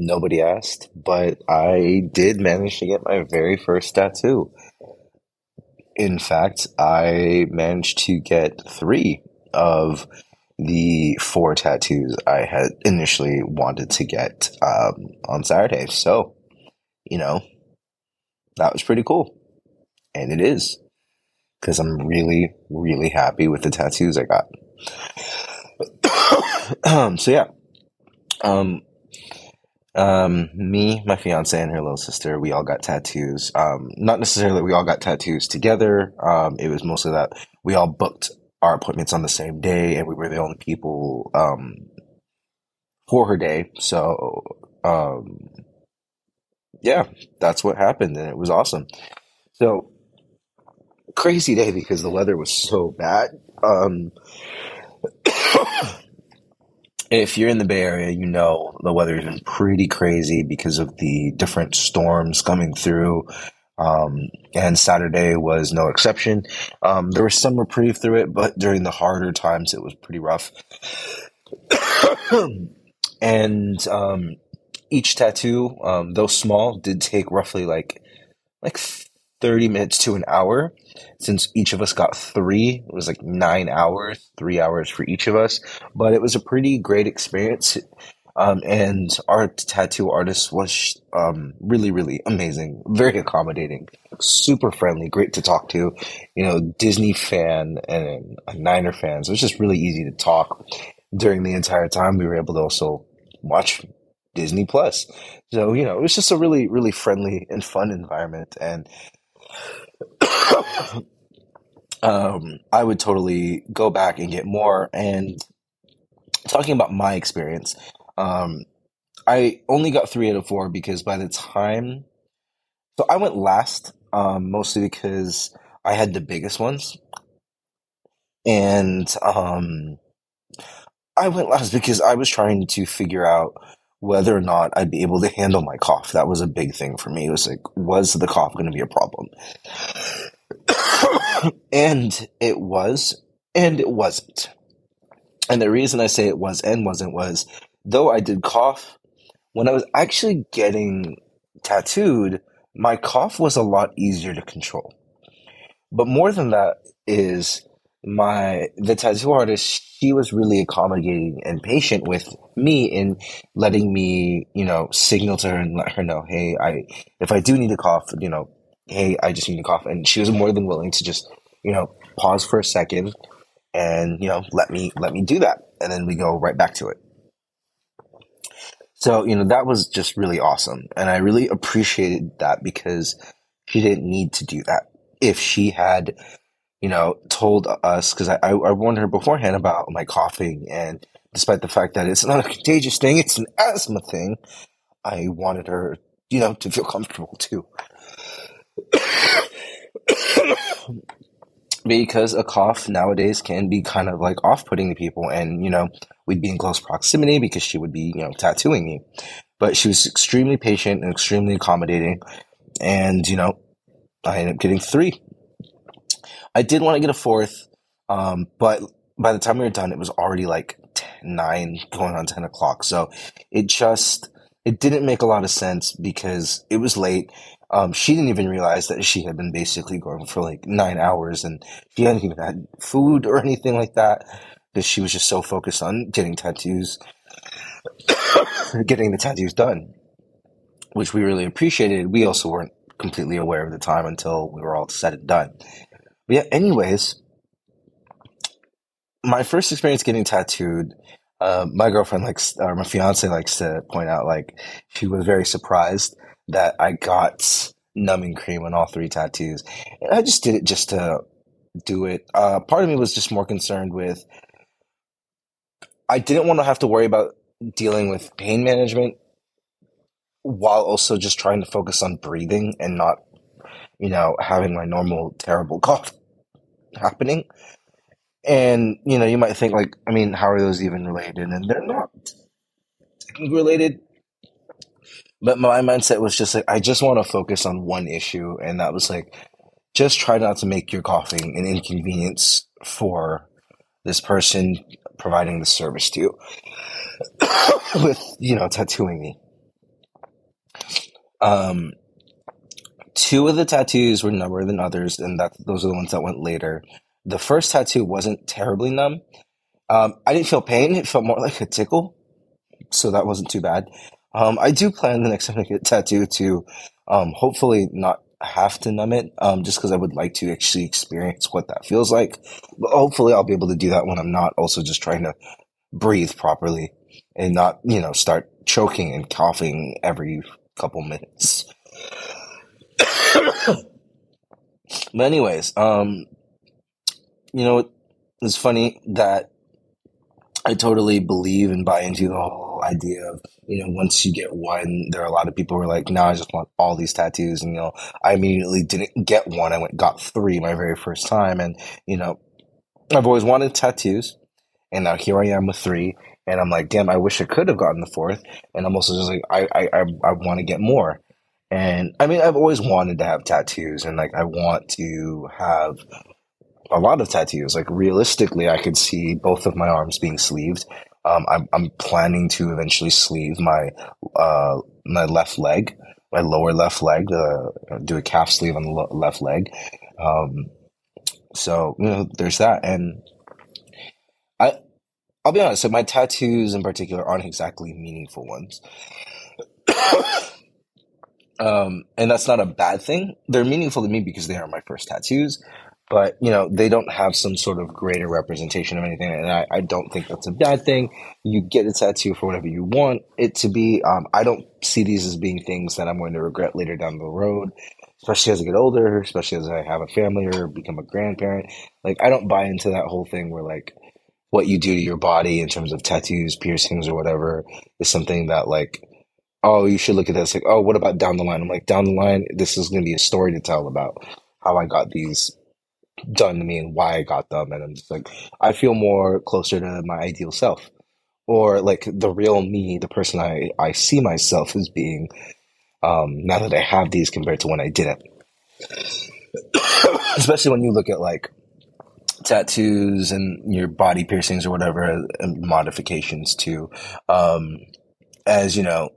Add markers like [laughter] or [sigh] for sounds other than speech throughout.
Nobody asked, but I did manage to get my very first tattoo. In fact, I managed to get three of the four tattoos I had initially wanted to get um, on Saturday. So, you know, that was pretty cool. And it is because I'm really, really happy with the tattoos I got. um, [coughs] so, yeah. Um, um, me, my fiance, and her little sister, we all got tattoos. Um, not necessarily we all got tattoos together. Um, it was mostly that we all booked our appointments on the same day, and we were the only people um, for her day. So, um, yeah, that's what happened, and it was awesome. So, crazy day because the weather was so bad. If you're in the Bay Area, you know the weather's been pretty crazy because of the different storms coming through. Um, and Saturday was no exception. Um, there was some reprieve through it, but during the harder times, it was pretty rough. [coughs] and um, each tattoo, um, though small, did take roughly like like 30 minutes to an hour. Since each of us got three, it was like nine hours, three hours for each of us. But it was a pretty great experience. Um, and our tattoo artist was um, really, really amazing, very accommodating, super friendly, great to talk to. You know, Disney fan and a Niner fan. So it was just really easy to talk during the entire time. We were able to also watch Disney Plus. So, you know, it was just a really, really friendly and fun environment. And um, I would totally go back and get more. And talking about my experience, um, I only got three out of four because by the time, so I went last, um, mostly because I had the biggest ones, and um, I went last because I was trying to figure out whether or not I'd be able to handle my cough. That was a big thing for me. It was like, was the cough going to be a problem? [coughs] and it was, and it wasn't. And the reason I say it was and wasn't was, though I did cough, when I was actually getting tattooed, my cough was a lot easier to control. But more than that is my the tattoo artist she was really accommodating and patient with me in letting me you know signal to her and let her know hey i if i do need to cough you know hey i just need to cough. And she was more than willing to just you know pause for a second and you know let me let me do that. And then we go right back to it. So you know that was just really awesome. And i really appreciated that because she didn't need to do that. If she had you know, told us because I, I warned her beforehand about my coughing, and despite the fact that it's not a contagious thing, it's an asthma thing. I wanted her, you know, to feel comfortable too. [coughs] because a cough nowadays can be kind of like off-putting to people, and you know, we'd be in close proximity because she would be, you know, tattooing me. But she was extremely patient and extremely accommodating, and you know, I ended up getting three I did want to get a fourth, um, but by the time we were done, it was already like 10, nine, going on ten o'clock. So it just it didn't make a lot of sense because it was late. Um, she didn't even realize that she had been basically going for like nine hours, and she hadn't even had food or anything like that because she was just so focused on getting tattoos, [coughs] getting the tattoos done, which we really appreciated. We also weren't completely aware of the time until we were all said and done. But yeah, anyways, my first experience getting tattooed, uh, my girlfriend likes, or my fiance likes to point out, like, she was very surprised that I got numbing cream on all three tattoos. And I just did it just to do it. Uh, part of me was just more concerned with, I didn't want to have to worry about dealing with pain management while also just trying to focus on breathing and not, you know, having my normal terrible [laughs] cough happening. And, you know, you might think, like, I mean, how are those even related? And they're not related. But my mindset was just like, I just want to focus on one issue. And that was like, just try not to make your coughing an inconvenience for this person providing the service to you [coughs] with, you know, tattooing me. Um, two of the tattoos were number than others, and that those are the ones that went later. The first tattoo wasn't terribly numb. Um, I didn't feel pain; it felt more [laughs] like a tickle, so that wasn't too bad. Um, I do plan the next time I get a tattoo to um, hopefully not have to numb it, um, just because I would like to actually experience what that feels like. But hopefully, I'll be able to do that when I'm not also just trying to breathe properly and not, you know, start choking and coughing every couple minutes. [coughs] but anyways, um, you know, it's funny that I totally believe and buy into the whole idea of, you know, once you get one, there are a lot of people who are like, no, I just want all these tattoos. And, you know, I immediately didn't get one. I went, got three my very first time. And, you know, I've always wanted tattoos. And now here I am with three. And I'm like, damn, I wish I could have gotten the fourth. And I'm also just like, I, I, I, I want to get more. And I mean, I've always wanted to have tattoos and like, I want to have a lot of tattoos. Like realistically, I could see both of my arms being sleeved. Um, I'm, I'm planning to eventually sleeve my, uh, my left leg, my lower left leg, uh, do a calf sleeve on the lo- left leg. Um, so, you know, there's that. And I, I'll be honest, so my tattoos in particular aren't exactly meaningful ones. [coughs] um, and that's not a bad thing. They're meaningful to me because they are my first tattoos, but you know, they don't have some sort of greater representation of anything. And I, I don't think that's a bad thing. You get a tattoo for whatever you want it to be. Um, I don't see these as being things that I'm going to regret later down the road, especially as I get older, especially as I have a family or become a grandparent. Like, I don't buy into that whole thing where like, what you do to your body in terms of tattoos, piercings, or whatever is something that like, oh, you should look at this. Like, oh, what about down the line? I'm like, down the line, this is going to be a story to tell about how I got these done to me and why I got them. And I'm just like, I feel more closer to my ideal self or like the real me, the person I, I see myself as being um, now that I have these compared to when I didn't. [coughs] Especially when you look at like tattoos and your body piercings or whatever modifications too um, as you know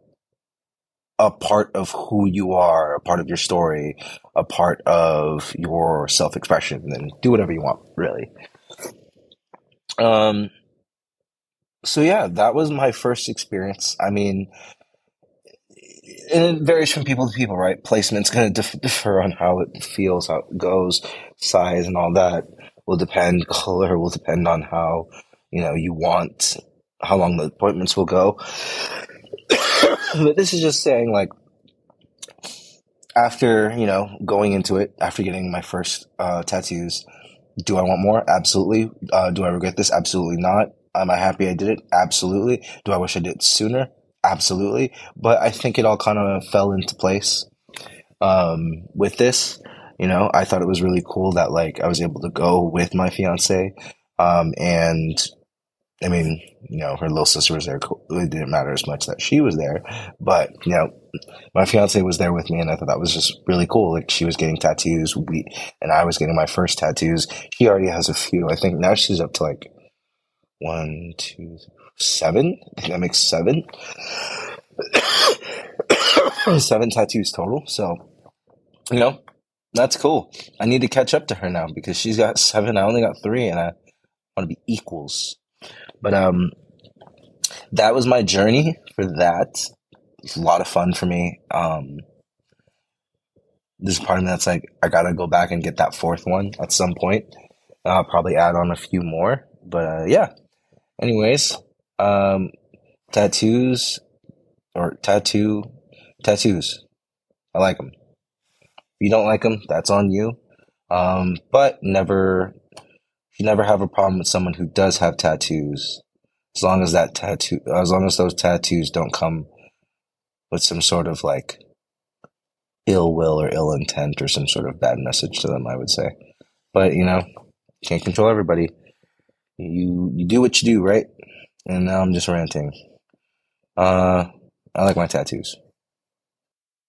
a part of who you are a part of your story a part of your self-expression and do whatever you want really um so yeah that was my first experience i mean and it varies from people to people right placement's going [laughs] to differ on how it feels how it goes size and all that will depend. [laughs] Color will depend on how you know you want how long the appointments will go. But this is just saying like after you know going into it after getting my first uh, tattoos do i want more? Absolutely. Uh, do i regret this? Absolutely not. Am i happy i did it? Absolutely. Do i wish i did it sooner? Absolutely. But i think it all kind of fell into place um, with this. You know, I thought it was really cool that like I was able to go with my fiance. Um, and I mean, you know, her little sister was there. It didn't matter as much that she was there, but you know, my fiance was there with me, and I thought that was just really cool. Like she was getting tattoos, we and I was getting my first tattoos. She already has a few. I think now she's up to like one, two, seven. I think that makes seven. [coughs] seven tattoos total. So, you know, that's cool. I need to catch up to her now because she's got seven. I only got three, and I want to be equals. But um, that was my journey for that. It's a lot of fun for me. Um, there's part of me that's like, I gotta go back and get that fourth one at some point. I'll probably add on a few more, but uh, yeah. Anyways, um, tattoos or tattoo tattoos. I like them If you don't like them, that's on you. Um, but never, you never have a problem with someone who does have tattoos, as long as that tattoo, as long as those tattoos don't come with some sort of like ill will or ill intent or some sort of bad message to them. I would say, but you know, can't control everybody. You you do what you do, right? And now I'm just ranting. Uh, I like my tattoos.